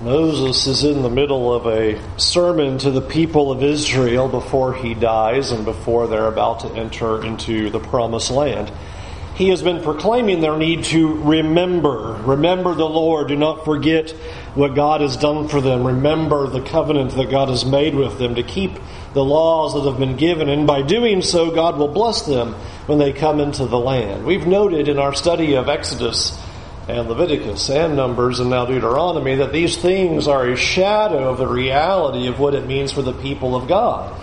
Moses is in the middle of a sermon to the people of Israel before he dies and before they're about to enter into the promised land. He has been proclaiming their need to remember. Remember the Lord. Do not forget what God has done for them. Remember the covenant that God has made with them to keep the laws that have been given. And by doing so, God will bless them when they come into the land. We've noted in our study of Exodus and Leviticus and Numbers and now Deuteronomy that these things are a shadow of the reality of what it means for the people of God.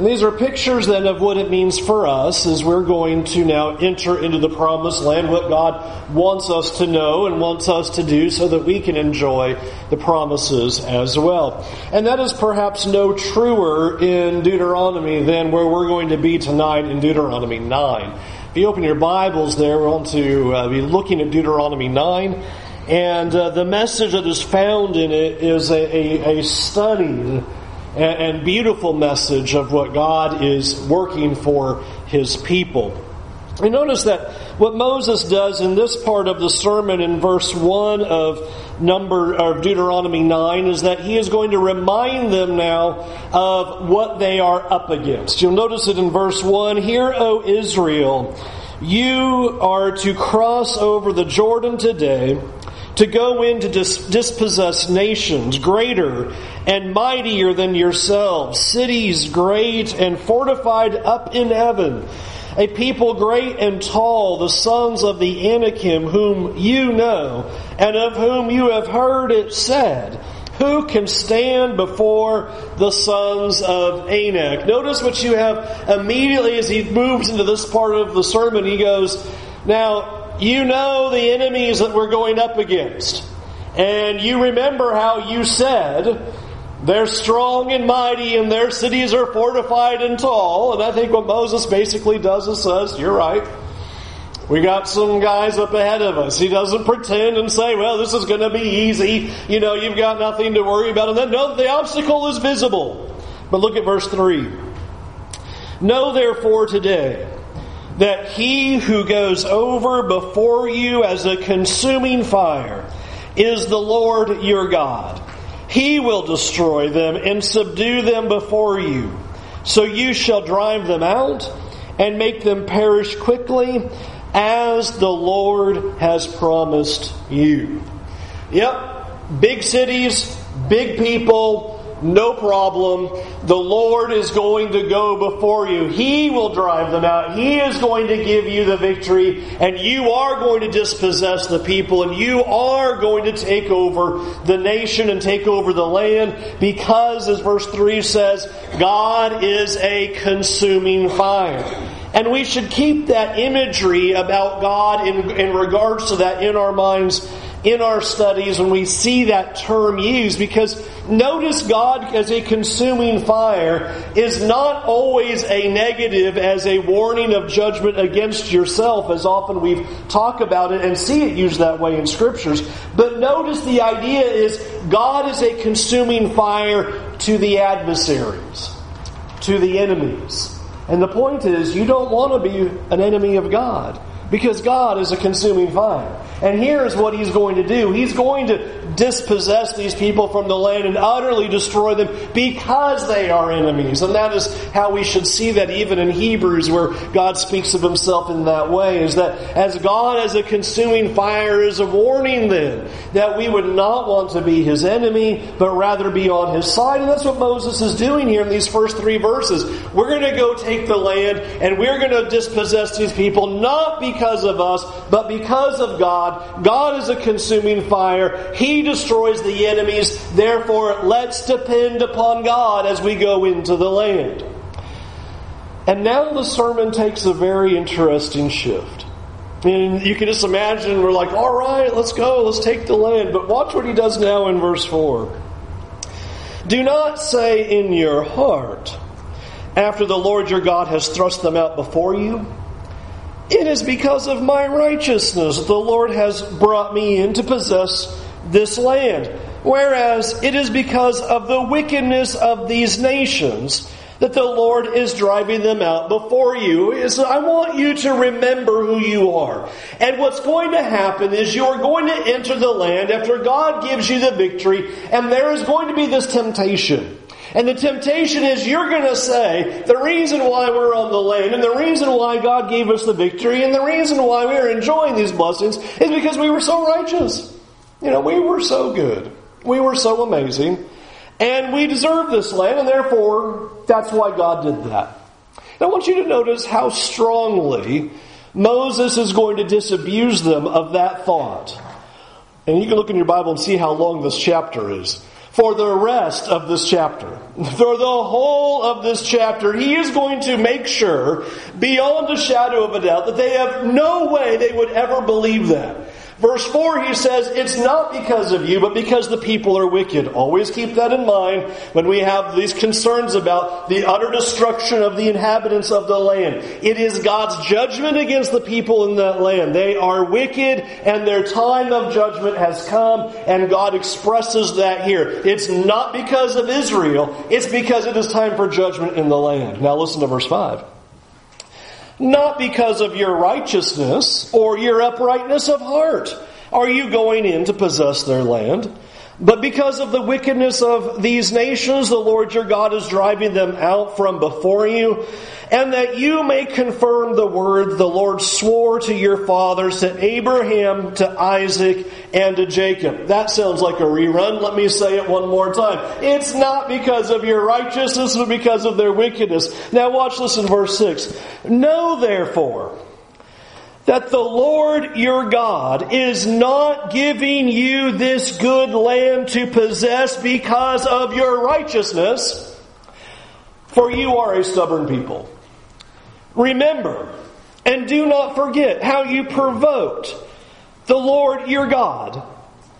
And these are pictures then of what it means for us as we're going to now enter into the promised land, what God wants us to know and wants us to do so that we can enjoy the promises as well. And that is perhaps no truer in Deuteronomy than where we're going to be tonight in Deuteronomy 9. If you open your Bibles there, we're going to uh, be looking at Deuteronomy 9. And uh, the message that is found in it is a, a, a studied and, and beautiful message of what God is working for His people. And notice that what Moses does in this part of the sermon in verse 1 of number of Deuteronomy 9 is that he is going to remind them now of what they are up against. You'll notice it in verse 1 Hear, O Israel, you are to cross over the Jordan today to go in to dis- dispossess nations greater and mightier than yourselves, cities great and fortified up in heaven a people great and tall, the sons of the Anakim, whom you know, and of whom you have heard it said, who can stand before the sons of Anak? Notice what you have immediately as he moves into this part of the sermon. He goes, Now, you know the enemies that we're going up against. And you remember how you said, they're strong and mighty, and their cities are fortified and tall. And I think what Moses basically does is says, You're right. We got some guys up ahead of us. He doesn't pretend and say, Well, this is going to be easy. You know, you've got nothing to worry about. And then, no, the obstacle is visible. But look at verse 3. Know therefore today that he who goes over before you as a consuming fire is the Lord your God. He will destroy them and subdue them before you. So you shall drive them out and make them perish quickly as the Lord has promised you. Yep, big cities, big people, no problem. The Lord is going to go before you. He will drive them out. He is going to give you the victory, and you are going to dispossess the people, and you are going to take over the nation and take over the land because, as verse 3 says, God is a consuming fire. And we should keep that imagery about God in, in regards to that in our minds in our studies when we see that term used because notice God as a consuming fire is not always a negative as a warning of judgment against yourself as often we've talked about it and see it used that way in scriptures. But notice the idea is God is a consuming fire to the adversaries, to the enemies. And the point is you don't want to be an enemy of God because God is a consuming fire. And here's what he's going to do. He's going to dispossess these people from the land and utterly destroy them because they are enemies. And that is how we should see that even in Hebrews where God speaks of himself in that way is that as God as a consuming fire is a warning then that we would not want to be his enemy but rather be on his side. And that's what Moses is doing here in these first three verses. We're going to go take the land and we're going to dispossess these people not because of us but because of God God. God is a consuming fire. He destroys the enemies. Therefore, let's depend upon God as we go into the land. And now the sermon takes a very interesting shift. And you can just imagine we're like, all right, let's go, let's take the land. But watch what he does now in verse 4. Do not say in your heart, after the Lord your God has thrust them out before you, it is because of my righteousness the Lord has brought me in to possess this land. Whereas it is because of the wickedness of these nations that the Lord is driving them out before you. Is I want you to remember who you are. And what's going to happen is you are going to enter the land after God gives you the victory, and there is going to be this temptation. And the temptation is you're going to say, the reason why we're on the land, and the reason why God gave us the victory, and the reason why we're enjoying these blessings is because we were so righteous. You know, we were so good. We were so amazing. And we deserve this land, and therefore, that's why God did that. I want you to notice how strongly Moses is going to disabuse them of that thought. And you can look in your Bible and see how long this chapter is. For the rest of this chapter, for the whole of this chapter, he is going to make sure, beyond a shadow of a doubt, that they have no way they would ever believe that. Verse 4, he says, It's not because of you, but because the people are wicked. Always keep that in mind when we have these concerns about the utter destruction of the inhabitants of the land. It is God's judgment against the people in that land. They are wicked, and their time of judgment has come, and God expresses that here. It's not because of Israel, it's because it is time for judgment in the land. Now listen to verse 5 not because of your righteousness or your uprightness of heart are you going in to possess their land. But because of the wickedness of these nations, the Lord your God is driving them out from before you, and that you may confirm the word the Lord swore to your fathers, to Abraham, to Isaac, and to Jacob. That sounds like a rerun. Let me say it one more time. It's not because of your righteousness, but because of their wickedness. Now watch this in verse 6. Know therefore, that the Lord your God is not giving you this good land to possess because of your righteousness, for you are a stubborn people. Remember, and do not forget how you provoked the Lord your God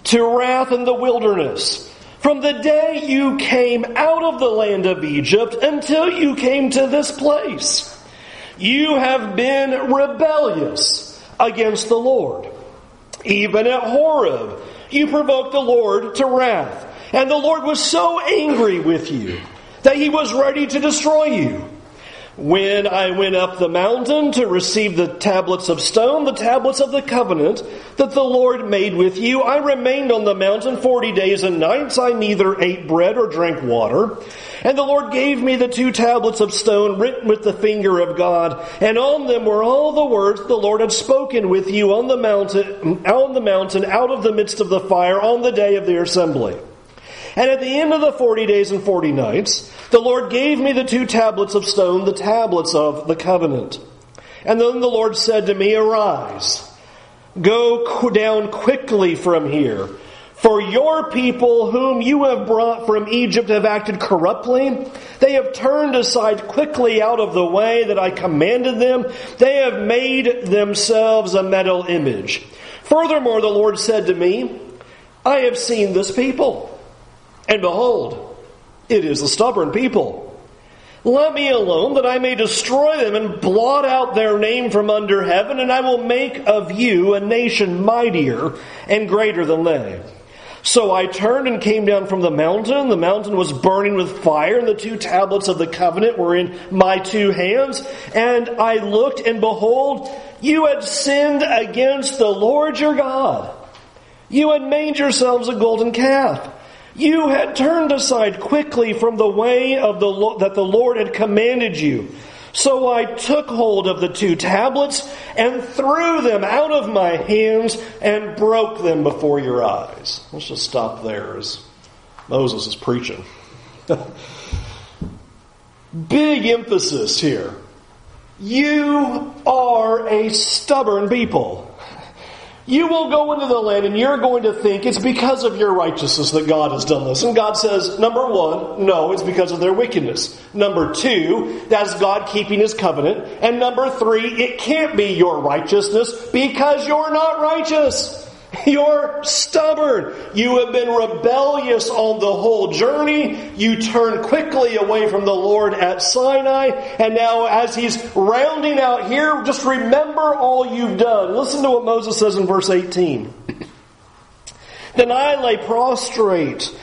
to wrath in the wilderness. From the day you came out of the land of Egypt until you came to this place. You have been rebellious against the Lord. Even at Horeb, you provoked the Lord to wrath. And the Lord was so angry with you that he was ready to destroy you. When I went up the mountain to receive the tablets of stone, the tablets of the covenant that the Lord made with you, I remained on the mountain forty days and nights. I neither ate bread or drank water. And the Lord gave me the two tablets of stone written with the finger of God, and on them were all the words the Lord had spoken with you on the mountain, on the mountain, out of the midst of the fire, on the day of the assembly. And at the end of the forty days and forty nights, the Lord gave me the two tablets of stone, the tablets of the covenant. And then the Lord said to me, Arise, go down quickly from here. For your people whom you have brought from Egypt have acted corruptly. They have turned aside quickly out of the way that I commanded them. They have made themselves a metal image. Furthermore, the Lord said to me, I have seen this people. And behold, it is a stubborn people. Let me alone that I may destroy them and blot out their name from under heaven, and I will make of you a nation mightier and greater than they. So I turned and came down from the mountain. The mountain was burning with fire, and the two tablets of the covenant were in my two hands. And I looked, and behold, you had sinned against the Lord your God. You had made yourselves a golden calf you had turned aside quickly from the way of the that the Lord had commanded you. So I took hold of the two tablets and threw them out of my hands and broke them before your eyes. Let's just stop there as Moses is preaching. Big emphasis here. You are a stubborn people. You will go into the land and you're going to think it's because of your righteousness that God has done this. And God says, number one, no, it's because of their wickedness. Number two, that's God keeping his covenant. And number three, it can't be your righteousness because you're not righteous. You're stubborn. You have been rebellious on the whole journey. You turn quickly away from the Lord at Sinai. And now, as he's rounding out here, just remember all you've done. Listen to what Moses says in verse 18. Then I lay prostrate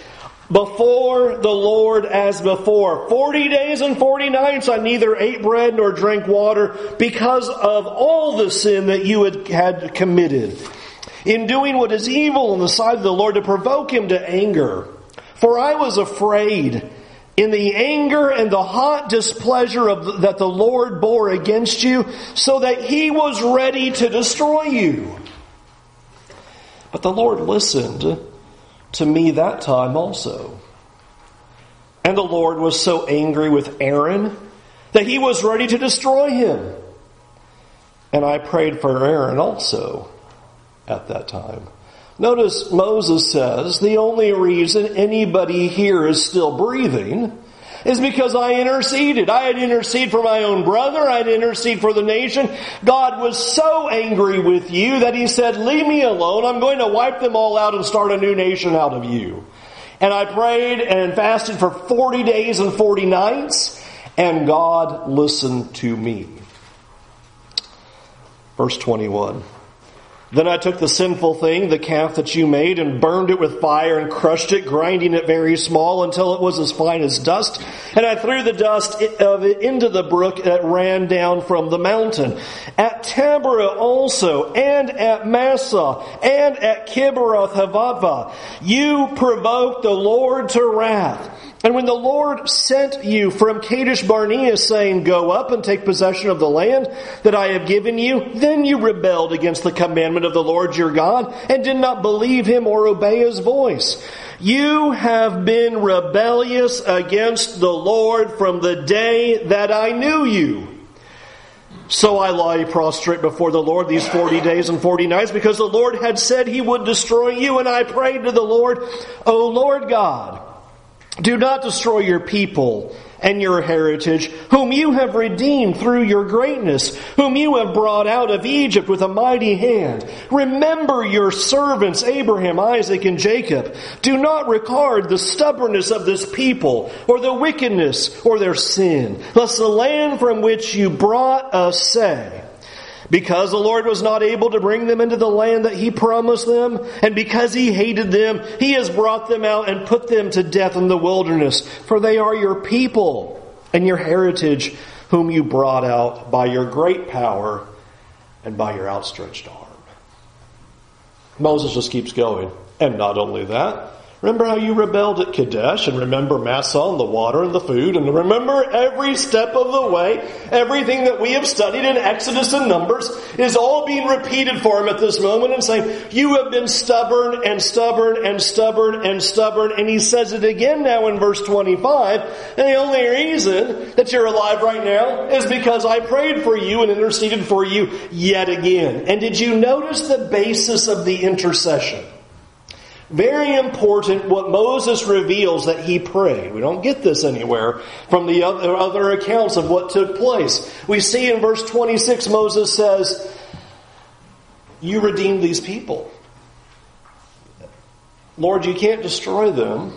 before the Lord as before. Forty days and forty nights I neither ate bread nor drank water because of all the sin that you had, had committed in doing what is evil in the sight of the Lord to provoke him to anger. For I was afraid in the anger and the hot displeasure of, that the Lord bore against you so that he was ready to destroy you. But the Lord listened to me that time also. And the Lord was so angry with Aaron that he was ready to destroy him. And I prayed for Aaron also at that time. Notice Moses says the only reason anybody here is still breathing is because I interceded. I had interceded for my own brother. I had interceded for the nation. God was so angry with you that he said, leave me alone. I'm going to wipe them all out and start a new nation out of you. And I prayed and fasted for 40 days and 40 nights and God listened to me. Verse 21. Then I took the sinful thing, the calf that you made, and burned it with fire and crushed it, grinding it very small until it was as fine as dust. And I threw the dust of it into the brook that ran down from the mountain. At Taberah also, and at Massah, and at Kibroth Hattaavah, you provoked the Lord to wrath. And when the Lord sent you from Kadesh Barnea saying, go up and take possession of the land that I have given you, then you rebelled against the commandment of the Lord your God and did not believe him or obey his voice. You have been rebellious against the Lord from the day that I knew you. So I lie prostrate before the Lord these 40 days and 40 nights because the Lord had said he would destroy you and I prayed to the Lord, O Lord God, do not destroy your people and your heritage, whom you have redeemed through your greatness, whom you have brought out of Egypt with a mighty hand. Remember your servants Abraham, Isaac, and Jacob. Do not regard the stubbornness of this people, or the wickedness, or their sin, lest the land from which you brought us say, because the Lord was not able to bring them into the land that He promised them, and because He hated them, He has brought them out and put them to death in the wilderness. For they are your people and your heritage, whom you brought out by your great power and by your outstretched arm. Moses just keeps going. And not only that, Remember how you rebelled at Kadesh and remember Massah and the water and the food and remember every step of the way, everything that we have studied in Exodus and Numbers is all being repeated for him at this moment and saying, you have been stubborn and stubborn and stubborn and stubborn. And he says it again now in verse 25. And the only reason that you're alive right now is because I prayed for you and interceded for you yet again. And did you notice the basis of the intercession? Very important what Moses reveals that he prayed. We don't get this anywhere from the other, accounts of what took place. We see in verse 26, Moses says, You redeemed these people. Lord, you can't destroy them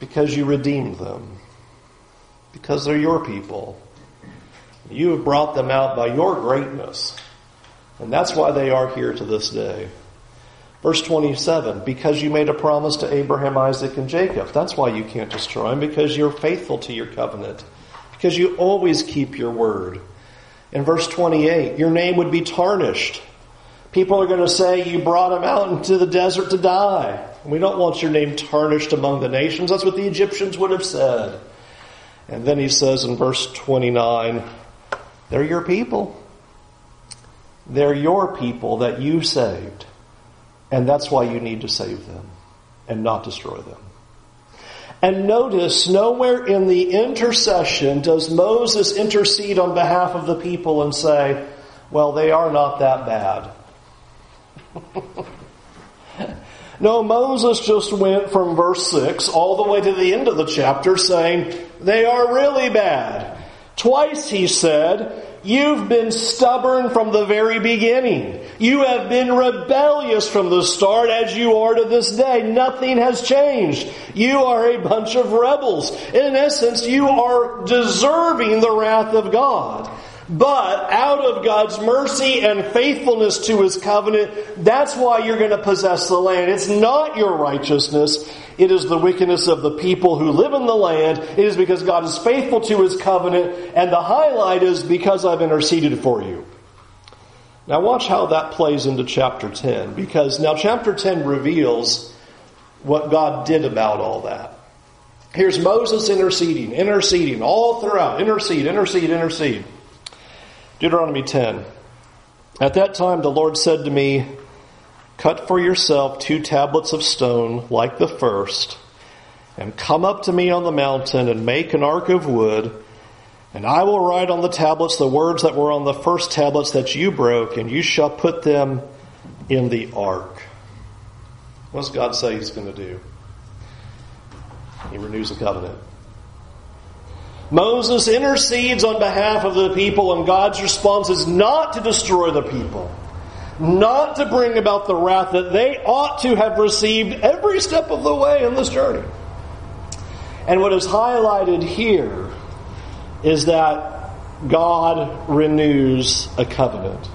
because you redeemed them. Because they're your people. You have brought them out by your greatness. And that's why they are here to this day. Verse 27, because you made a promise to Abraham, Isaac, and Jacob. That's why you can't destroy them, because you're faithful to your covenant. Because you always keep your word. In verse 28, your name would be tarnished. People are going to say you brought them out into the desert to die. We don't want your name tarnished among the nations. That's what the Egyptians would have said. And then he says in verse 29, they're your people. They're your people that you saved. And that's why you need to save them and not destroy them. And notice nowhere in the intercession does Moses intercede on behalf of the people and say, well, they are not that bad. no, Moses just went from verse 6 all the way to the end of the chapter saying, they are really bad. Twice he said, You've been stubborn from the very beginning. You have been rebellious from the start as you are to this day. Nothing has changed. You are a bunch of rebels. In essence, you are deserving the wrath of God. But out of God's mercy and faithfulness to his covenant, that's why you're going to possess the land. It's not your righteousness. It is the wickedness of the people who live in the land. It is because God is faithful to his covenant. And the highlight is because I've interceded for you. Now watch how that plays into chapter 10. Because now chapter 10 reveals what God did about all that. Here's Moses interceding, interceding, all throughout. Intercede, intercede, intercede. Deuteronomy 10. At that time the Lord said to me, Cut for yourself two tablets of stone like the first, and come up to me on the mountain and make an ark of wood, and I will write on the tablets the words that were on the first tablets that you broke, and you shall put them in the ark. What does God say He's going to do? He renews the covenant. Moses intercedes on behalf of the people, and God's response is not to destroy the people, not to bring about the wrath that they ought to have received every step of the way in this journey. And what is highlighted here is that God renews a covenant.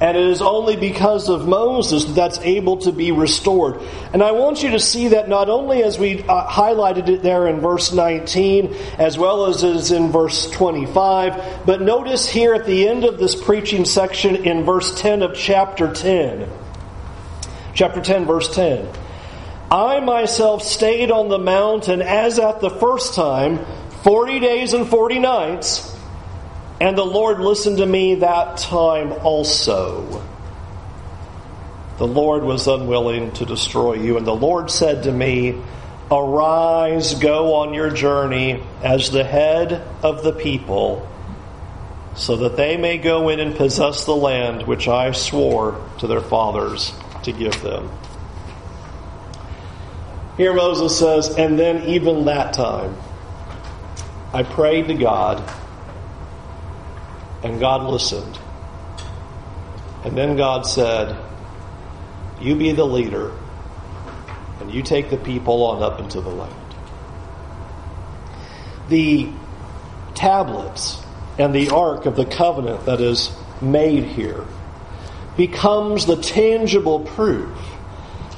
And it is only because of Moses that that's able to be restored. And I want you to see that not only as we uh, highlighted it there in verse 19, as well as is in verse 25, but notice here at the end of this preaching section in verse 10 of chapter 10. Chapter 10, verse 10. I myself stayed on the mountain as at the first time, 40 days and 40 nights and the Lord listened to me that time also. The Lord was unwilling to destroy you. And the Lord said to me, Arise, go on your journey as the head of the people, so that they may go in and possess the land which I swore to their fathers to give them. Here Moses says, And then even that time, I prayed to God and God listened. And then God said, You be the leader, and you take the people on up into the land. The tablets and the ark of the covenant that is made here becomes the tangible proof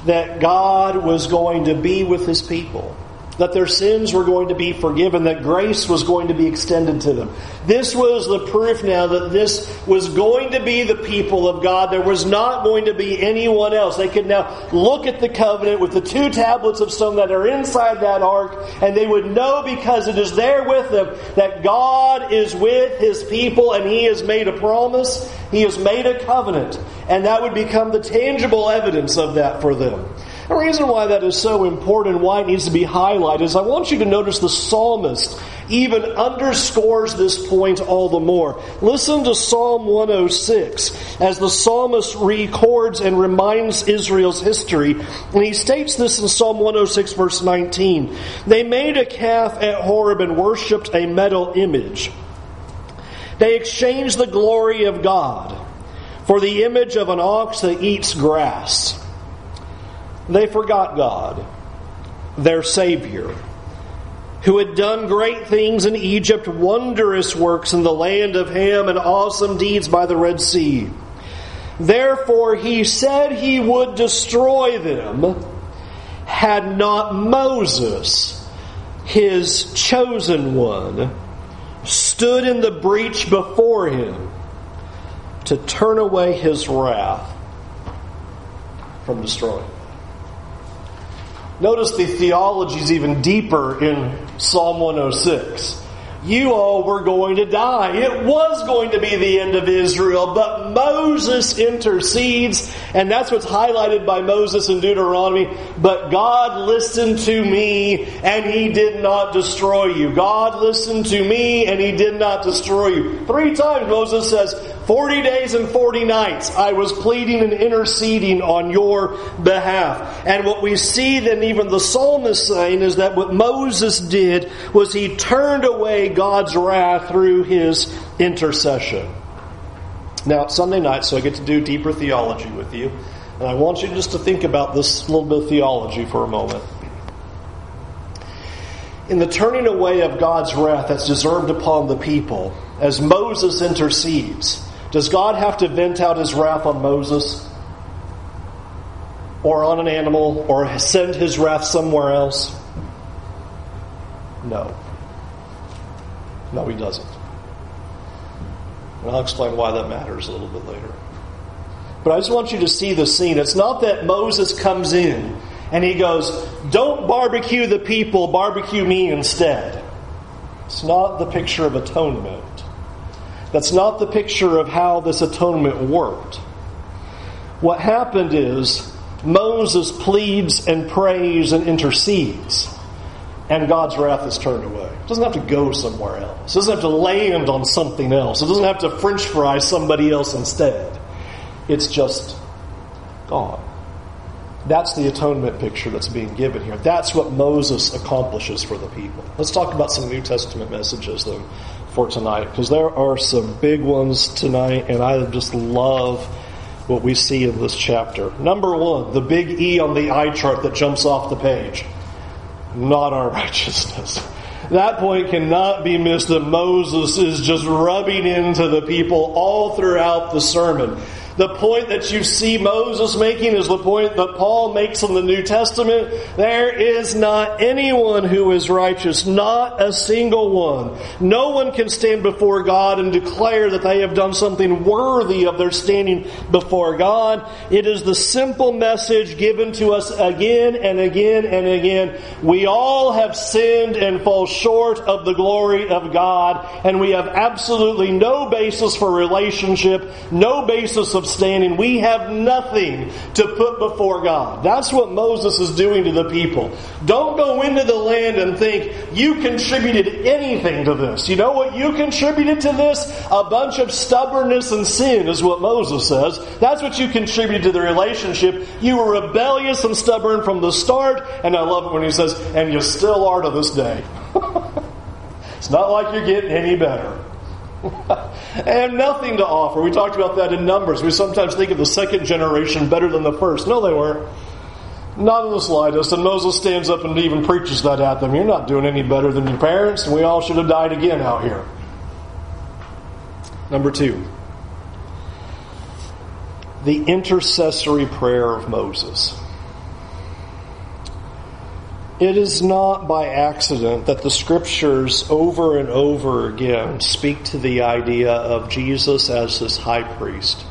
that God was going to be with his people that their sins were going to be forgiven, that grace was going to be extended to them. This was the proof now that this was going to be the people of God. There was not going to be anyone else. They could now look at the covenant with the two tablets of stone that are inside that ark, and they would know because it is there with them that God is with his people and he has made a promise, he has made a covenant, and that would become the tangible evidence of that for them. The reason why that is so important, why it needs to be highlighted, is I want you to notice the psalmist even underscores this point all the more. Listen to Psalm 106 as the psalmist records and reminds Israel's history. And he states this in Psalm 106 verse 19. They made a calf at Horeb and worshipped a metal image. They exchanged the glory of God for the image of an ox that eats grass. They forgot God, their Savior, who had done great things in Egypt, wondrous works in the land of Ham, and awesome deeds by the Red Sea. Therefore, he said he would destroy them had not Moses, his chosen one, stood in the breach before him to turn away his wrath from destroying. Notice the theology is even deeper in Psalm 106. You all were going to die. It was going to be the end of Israel, but Moses intercedes, and that's what's highlighted by Moses in Deuteronomy. But God listened to me, and he did not destroy you. God listened to me, and he did not destroy you. Three times Moses says, 40 days and 40 nights I was pleading and interceding on your behalf. And what we see then even the psalmist saying is that what Moses did was he turned away God's wrath through his intercession. Now, it's Sunday night, so I get to do deeper theology with you. And I want you just to think about this little bit of theology for a moment. in the turning away of God's wrath that's deserved upon the people, as Moses intercedes, does God have to vent out his wrath on Moses? Or on an animal? Or send his wrath somewhere else? No. No, he doesn't. And I'll explain why that matters a little bit later. But I just want you to see the scene. It's not that Moses comes in and he goes, Don't barbecue the people, barbecue me instead. It's not the picture of atonement. That's not the picture of how this atonement worked. What happened is Moses pleads and prays and intercedes, and God's wrath is turned away. It doesn't have to go somewhere else. It doesn't have to land on something else. It doesn't have to french fry somebody else instead. It's just gone. That's the atonement picture that's being given here. That's what Moses accomplishes for the people. Let's talk about some New Testament messages, though, for tonight, because there are some big ones tonight, and I just love what we see in this chapter. Number one, the big E on the eye chart that jumps off the page. Not our righteousness. That point cannot be missed that Moses is just rubbing into the people all throughout the sermon. The point that you see Moses making is the point that Paul makes in the New Testament. There is not anyone who is righteous, not a single one. No one can stand before God and declare that they have done something worthy of their standing before God. It is the simple message given to us again and again and again. We all have sinned and fall short of the glory of God, and we have absolutely no basis for relationship, no basis of standing. We have nothing to put before God. That's what Moses is doing to the people. Don't go into the land and think you contributed anything to this. You know what you contributed to this? A bunch of stubbornness and sin is what Moses says. That's what you contributed to the relationship. You were rebellious and stubborn from the start, and I love it when he says, and you still are to this day. it's not like you're getting any better. and have nothing to offer. We talked about that in Numbers. We sometimes think of the second generation better than the first. No, they weren't. Not in the slightest. And Moses stands up and even preaches that at them. You're not doing any better than your parents, and we all should have died again out here. Number two, the intercessory prayer of Moses. It is not by accident that the scriptures over and over again speak to the idea of Jesus as this high priest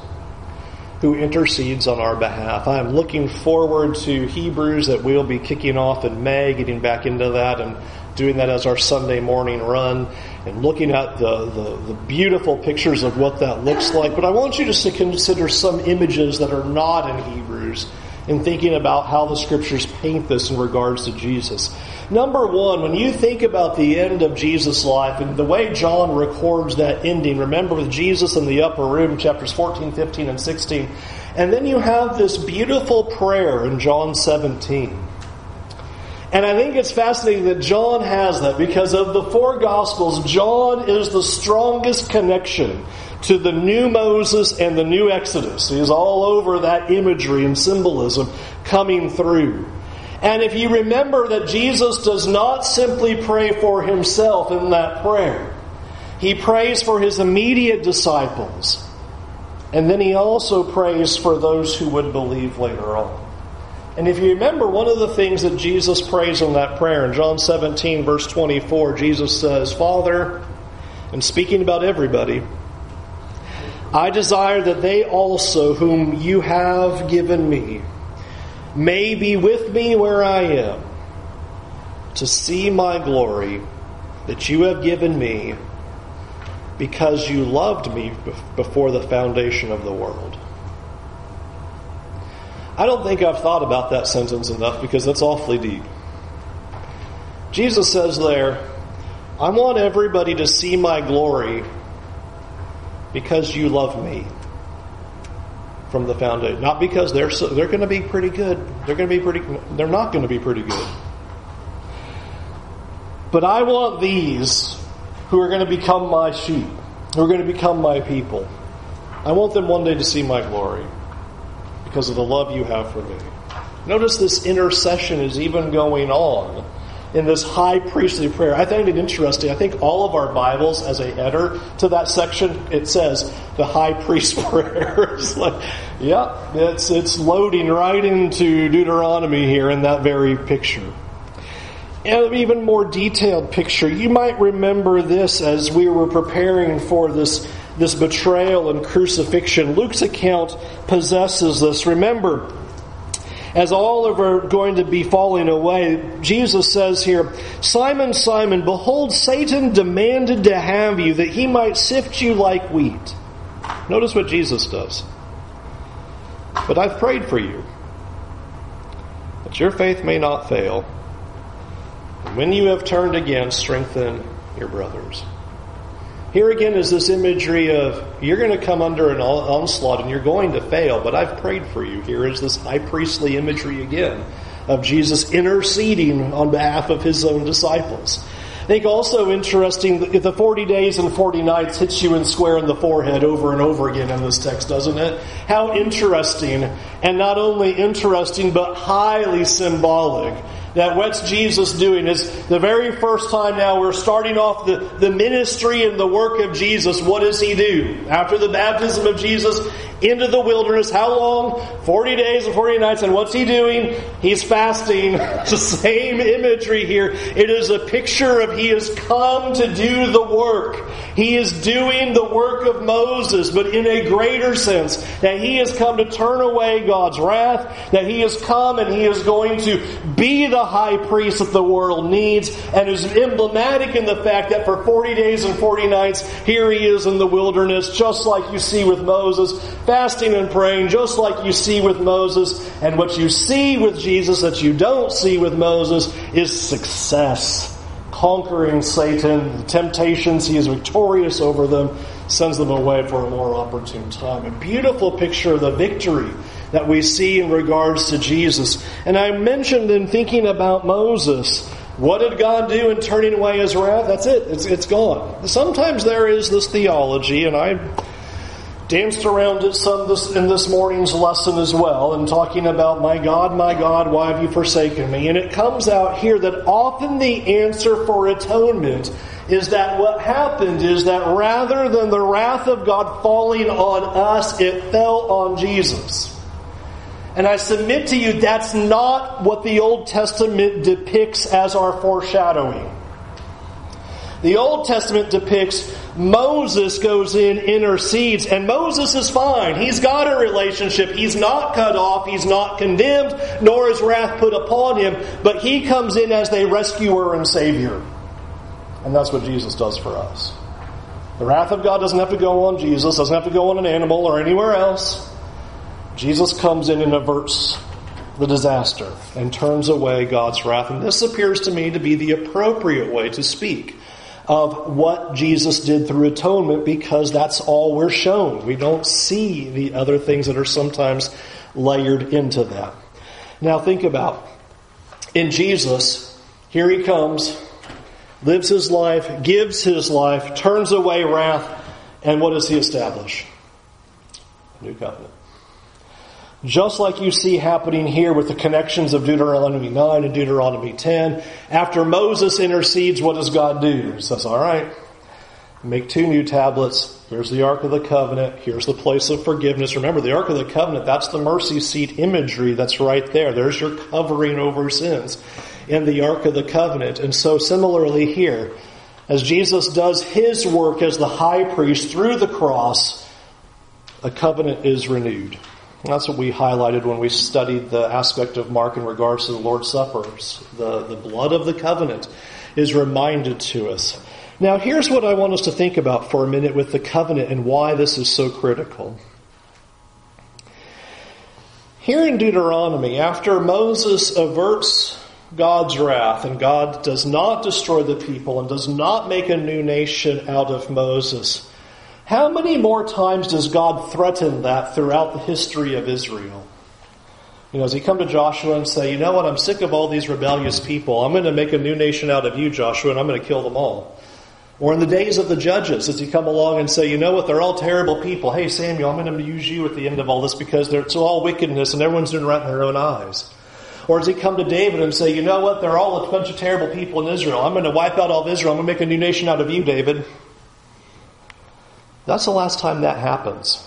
who intercedes on our behalf. I am looking forward to Hebrews that we'll be kicking off in May, getting back into that and doing that as our Sunday morning run and looking at the, the, the, beautiful pictures of what that looks like. But I want you just to consider some images that are not in Hebrews in thinking about how the scriptures paint this in regards to Jesus. Number one, when you think about the end of Jesus' life and the way John records that ending, remember with Jesus in the upper room, chapters 14, 15, and 16. And then you have this beautiful prayer in John 17. And I think it's fascinating that John has that because of the four Gospels, John is the strongest connection to the new Moses and the new Exodus. He's all over that imagery and symbolism coming through. And if you remember that Jesus does not simply pray for himself in that prayer, he prays for his immediate disciples. And then he also prays for those who would believe later on. And if you remember, one of the things that Jesus prays in that prayer, in John 17, verse 24, Jesus says, Father, and speaking about everybody, I desire that they also, whom you have given me, may be with me where I am, to see my glory that you have given me, because you loved me before the foundation of the world. I don't think I've thought about that sentence enough because that's awfully deep. Jesus says there, I want everybody to see my glory because you love me from the foundation. Not because they're so, they're going to be pretty good. They're going to be pretty. They're not going to be pretty good. But I want these who are going to become my sheep, who are going to become my people. I want them one day to see my glory because of the love you have for me. Notice this intercession is even going on in this high priestly prayer. I find it interesting. I think all of our Bibles, as a header to that section, it says the high priest prayer. it's like, yeah, it's, it's loading right into Deuteronomy here in that very picture. And an even more detailed picture. You might remember this as we were preparing for this, this betrayal and crucifixion. Luke's account possesses this. Remember, as all of are going to be falling away, Jesus says here, Simon, Simon, behold, Satan demanded to have you that he might sift you like wheat. Notice what Jesus does. But I've prayed for you, that your faith may not fail. And when you have turned again, strengthen your brothers. Here again is this imagery of you're going to come under an onslaught and you're going to fail, but I've prayed for you. Here is this high priestly imagery again of Jesus interceding on behalf of his own disciples. I think also interesting the 40 days and 40 nights hits you in square in the forehead over and over again in this text, doesn't it? How interesting, and not only interesting, but highly symbolic that what's Jesus doing is the very first time now we're starting off the, the ministry and the work of Jesus. What does he do? After the baptism of Jesus into the wilderness, how long? 40 days and 40 nights. And what's he doing? He's fasting. It's the same imagery here. It is a picture of he has come to do the work. He is doing the work of Moses, but in a greater sense. That he has come to turn away God's wrath. That he has come and he is going to be the high priest that the world needs and is emblematic in the fact that for 40 days and 40 nights, here he is in the wilderness, just like you see with Moses, fasting and praying, just like you see with Moses. And what you see with Jesus that you don't see with Moses is success. Conquering Satan, the temptations, he is victorious over them, sends them away for a more opportune time. A beautiful picture of the victory that we see in regards to Jesus. And I mentioned in thinking about Moses, what did God do in turning away his wrath? That's it. It's, it's gone. Sometimes there is this theology, and I danced around it some this, in this morning's lesson as well, and talking about, my God, my God, why have you forsaken me? And it comes out here that often the answer for atonement is that what happened is that rather than the wrath of God falling on us, it fell on Jesus. And I submit to you that's not what the Old Testament depicts as our foreshadowing. The Old Testament depicts Moses goes in, intercedes, and Moses is fine. He's got a relationship. He's not cut off. He's not condemned, nor is wrath put upon him. But he comes in as the rescuer and savior. And that's what Jesus does for us. The wrath of God doesn't have to go on Jesus, doesn't have to go on an animal or anywhere else. Jesus comes in and averts the disaster and turns away God's wrath. And this appears to me to be the appropriate way to speak of what Jesus did through atonement because that's all we're shown. We don't see the other things that are sometimes layered into that. Now think about in Jesus, here he comes, lives his life, gives his life, turns away wrath, and what does he establish? New covenant. Just like you see happening here with the connections of Deuteronomy 9 and Deuteronomy 10. After Moses intercedes, what does God do? He says, all right, make two new tablets. Here's the Ark of the Covenant. Here's the place of forgiveness. Remember, the Ark of the Covenant, that's the mercy seat imagery that's right there. There's your covering over sins in the Ark of the Covenant. And so similarly here, as Jesus does his work as the high priest through the cross, a covenant is renewed. That's what we highlighted when we studied the aspect of Mark in regards to the Lord's Suppers. The, the blood of the covenant is reminded to us. Now, here's what I want us to think about for a minute with the covenant and why this is so critical. Here in Deuteronomy, after Moses averts God's wrath and God does not destroy the people and does not make a new nation out of Moses, how many more times does God threaten that throughout the history of Israel? You know, does he come to Joshua and say, you know what, I'm sick of all these rebellious people. I'm going to make a new nation out of you, Joshua, and I'm going to kill them all. Or in the days of the judges, does he come along and say, you know what, they're all terrible people. Hey, Samuel, I'm going to use you at the end of all this because it's all wickedness and everyone's doing right in their own eyes. Or does he come to David and say, you know what, they're all a bunch of terrible people in Israel. I'm going to wipe out all of Israel. I'm going to make a new nation out of you, David. That's the last time that happens.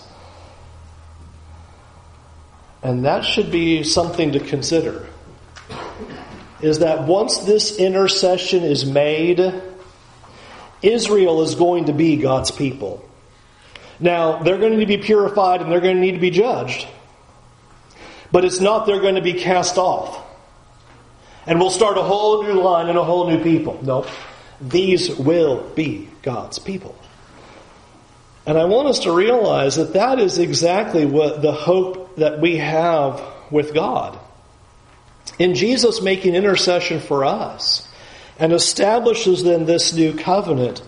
And that should be something to consider. Is that once this intercession is made, Israel is going to be God's people. Now, they're going to be purified and they're going to need to be judged. But it's not they're going to be cast off. And we'll start a whole new line and a whole new people. No. These will be God's people. And I want us to realize that that is exactly what the hope that we have with God. In Jesus making intercession for us and establishes then this new covenant,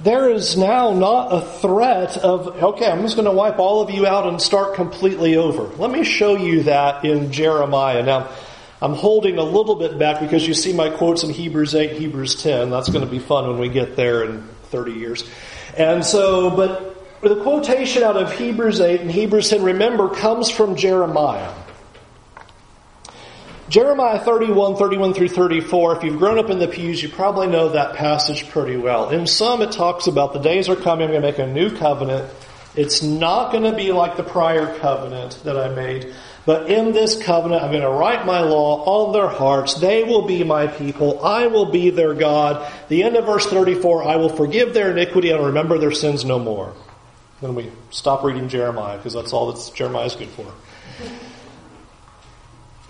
there is now not a threat of, okay, I'm just going to wipe all of you out and start completely over. Let me show you that in Jeremiah. Now, I'm holding a little bit back because you see my quotes in Hebrews 8, Hebrews 10. That's going to be fun when we get there in 30 years. And so, but the quotation out of Hebrews 8 and Hebrews 10, remember, comes from Jeremiah. Jeremiah 31, 31 through 34, if you've grown up in the pews, you probably know that passage pretty well. In some, it talks about the days are coming, I'm going to make a new covenant. It's not going to be like the prior covenant that I made. But in this covenant, I'm going to write my law on their hearts. They will be my people. I will be their God. The end of verse 34, I will forgive their iniquity and remember their sins no more. Then we stop reading Jeremiah because that's all that Jeremiah is good for.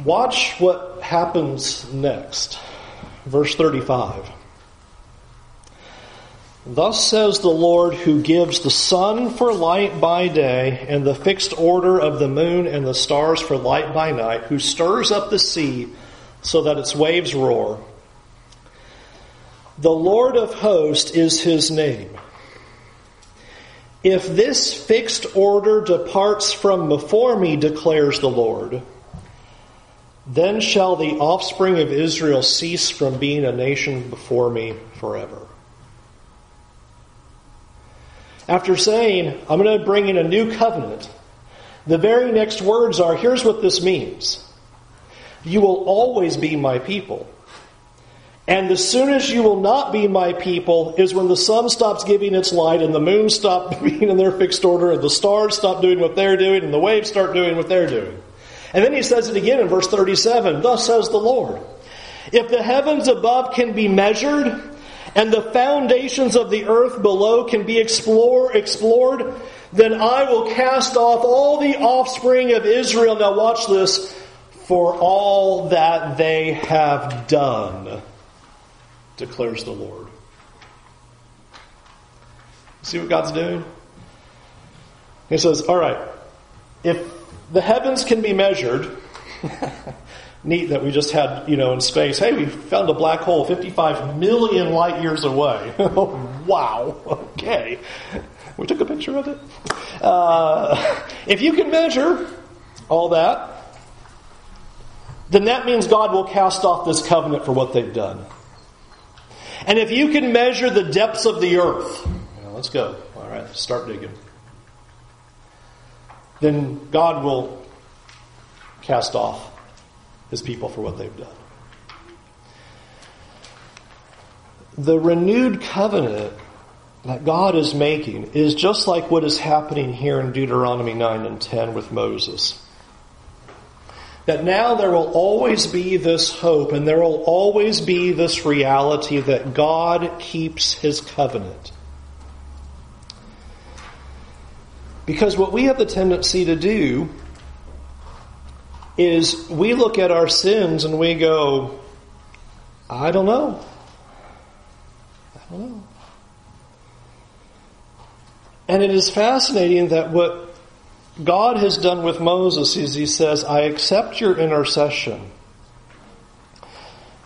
Watch what happens next. Verse 35. Thus says the Lord who gives the sun for light by day and the fixed order of the moon and the stars for light by night, who stirs up the sea so that its waves roar. The Lord of hosts is his name. If this fixed order departs from before me, declares the Lord, then shall the offspring of Israel cease from being a nation before me forever. After saying, I'm going to bring in a new covenant, the very next words are, here's what this means. You will always be my people. And as soon as you will not be my people is when the sun stops giving its light and the moon stops being in their fixed order and the stars stop doing what they're doing and the waves start doing what they're doing. And then he says it again in verse 37, thus says the Lord. If the heavens above can be measured and the foundations of the earth below can be explore, explored, then I will cast off all the offspring of Israel. Now watch this, for all that they have done declares the Lord. See what God's doing? He says, All right, if the heavens can be measured, neat that we just had, you know, in space, hey, we found a black hole 55 million light years away. wow, okay. We took a picture of it. Uh, if you can measure all that, then that means God will cast off this covenant for what they've done. And if you can measure the depths of the earth, know, let's go. All right, start digging. Then God will cast off his people for what they've done. The renewed covenant that God is making is just like what is happening here in Deuteronomy 9 and 10 with Moses that now there will always be this hope and there will always be this reality that God keeps his covenant. Because what we have the tendency to do is we look at our sins and we go, I don't know. I don't know. And it is fascinating that what God has done with Moses is he says, I accept your intercession.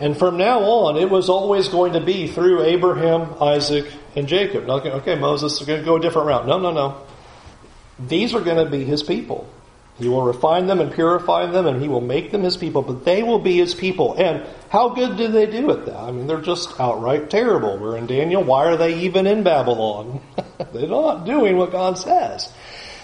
And from now on, it was always going to be through Abraham, Isaac, and Jacob. Okay, okay Moses, we're going to go a different route. No, no, no. These are going to be his people. He will refine them and purify them, and he will make them his people, but they will be his people. And how good do they do at that? I mean, they're just outright terrible. We're in Daniel. Why are they even in Babylon? they're not doing what God says.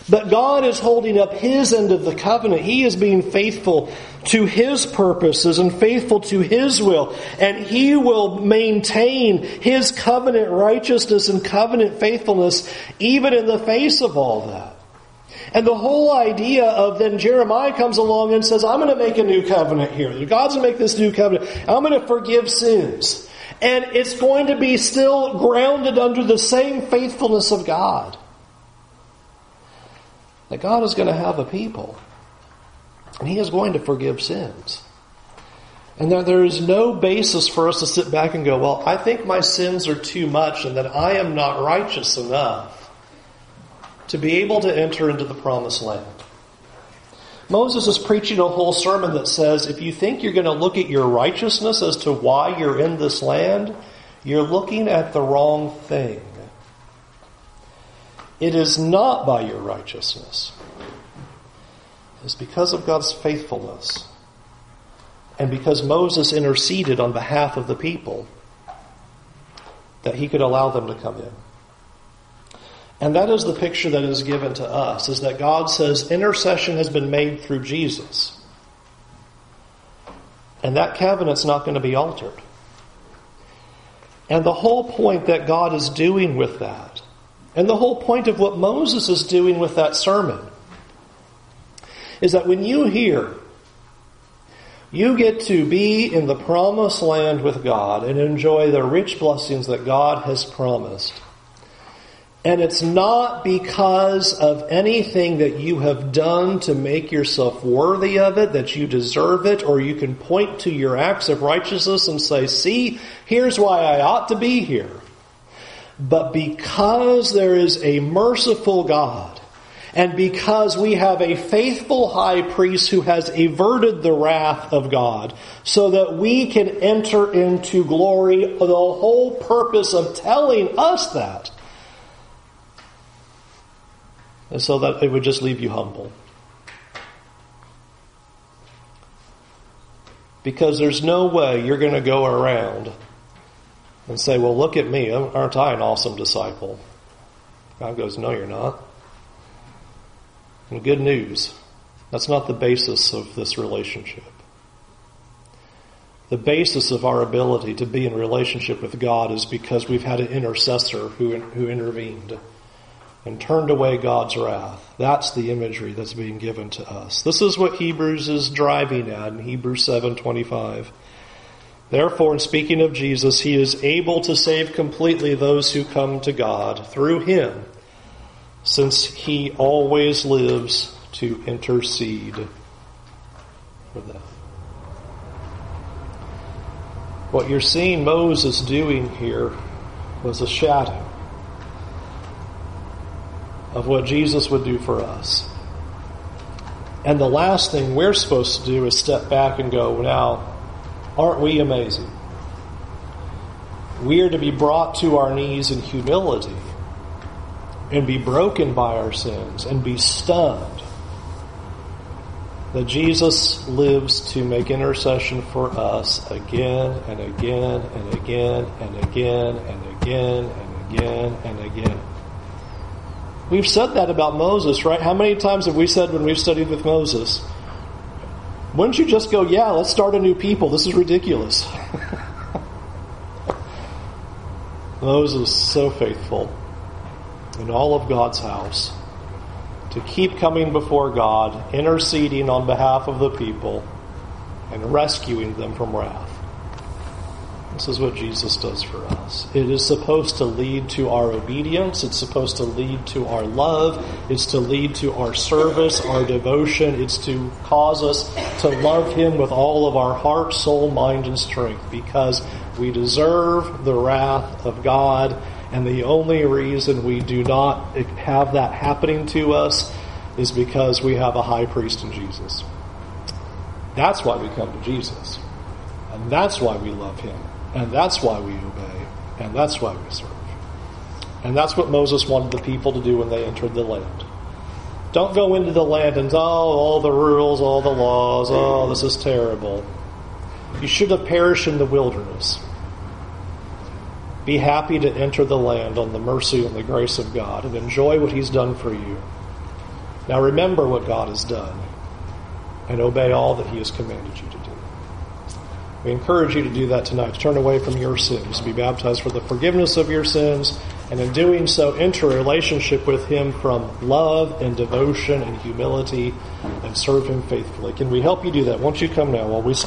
But God is holding up His end of the covenant. He is being faithful to His purposes and faithful to His will. And He will maintain His covenant righteousness and covenant faithfulness even in the face of all that. And the whole idea of then Jeremiah comes along and says, I'm going to make a new covenant here. God's going to make this new covenant. I'm going to forgive sins. And it's going to be still grounded under the same faithfulness of God that God is going to have a people. And He is going to forgive sins. And that there is no basis for us to sit back and go, well, I think my sins are too much and that I am not righteous enough to be able to enter into the promised land. Moses is preaching a whole sermon that says if you think you're going to look at your righteousness as to why you're in this land, you're looking at the wrong thing. It is not by your righteousness. It's because of God's faithfulness. And because Moses interceded on behalf of the people that he could allow them to come in. And that is the picture that is given to us, is that God says intercession has been made through Jesus. And that covenant's not going to be altered. And the whole point that God is doing with that and the whole point of what Moses is doing with that sermon is that when you hear you get to be in the promised land with God and enjoy the rich blessings that God has promised. And it's not because of anything that you have done to make yourself worthy of it, that you deserve it, or you can point to your acts of righteousness and say, see, here's why I ought to be here. But because there is a merciful God, and because we have a faithful high priest who has averted the wrath of God, so that we can enter into glory, the whole purpose of telling us that is so that it would just leave you humble. Because there's no way you're going to go around and say, well, look at me. Aren't I an awesome disciple? God goes, no, you're not. And good news. That's not the basis of this relationship. The basis of our ability to be in relationship with God is because we've had an intercessor who, who intervened and turned away God's wrath. That's the imagery that's being given to us. This is what Hebrews is driving at in Hebrews 7:25. Therefore, in speaking of Jesus, he is able to save completely those who come to God through him, since he always lives to intercede for them. What you're seeing Moses doing here was a shadow of what Jesus would do for us. And the last thing we're supposed to do is step back and go, now, Aren't we amazing? We are to be brought to our knees in humility and be broken by our sins and be stunned that Jesus lives to make intercession for us again and again and again and again and again and again and again. We've said that about Moses, right? How many times have we said when we've studied with Moses, wouldn't you just go, yeah, let's start a new people? This is ridiculous. Moses so faithful in all of God's house to keep coming before God, interceding on behalf of the people, and rescuing them from wrath. This is what Jesus does for us. It is supposed to lead to our obedience. It's supposed to lead to our love. It's to lead to our service, our devotion. It's to cause us to love Him with all of our heart, soul, mind, and strength because we deserve the wrath of God. And the only reason we do not have that happening to us is because we have a high priest in Jesus. That's why we come to Jesus. And that's why we love Him. And that's why we obey. And that's why we serve. And that's what Moses wanted the people to do when they entered the land. Don't go into the land and, oh, all the rules, all the laws, oh, this is terrible. You should have perished in the wilderness. Be happy to enter the land on the mercy and the grace of God and enjoy what He's done for you. Now remember what God has done and obey all that He has commanded you to do. We encourage you to do that tonight, to turn away from your sins, to be baptized for the forgiveness of your sins, and in doing so, enter a relationship with Him from love and devotion and humility and serve Him faithfully. Can we help you do that? Won't you come now while we stand?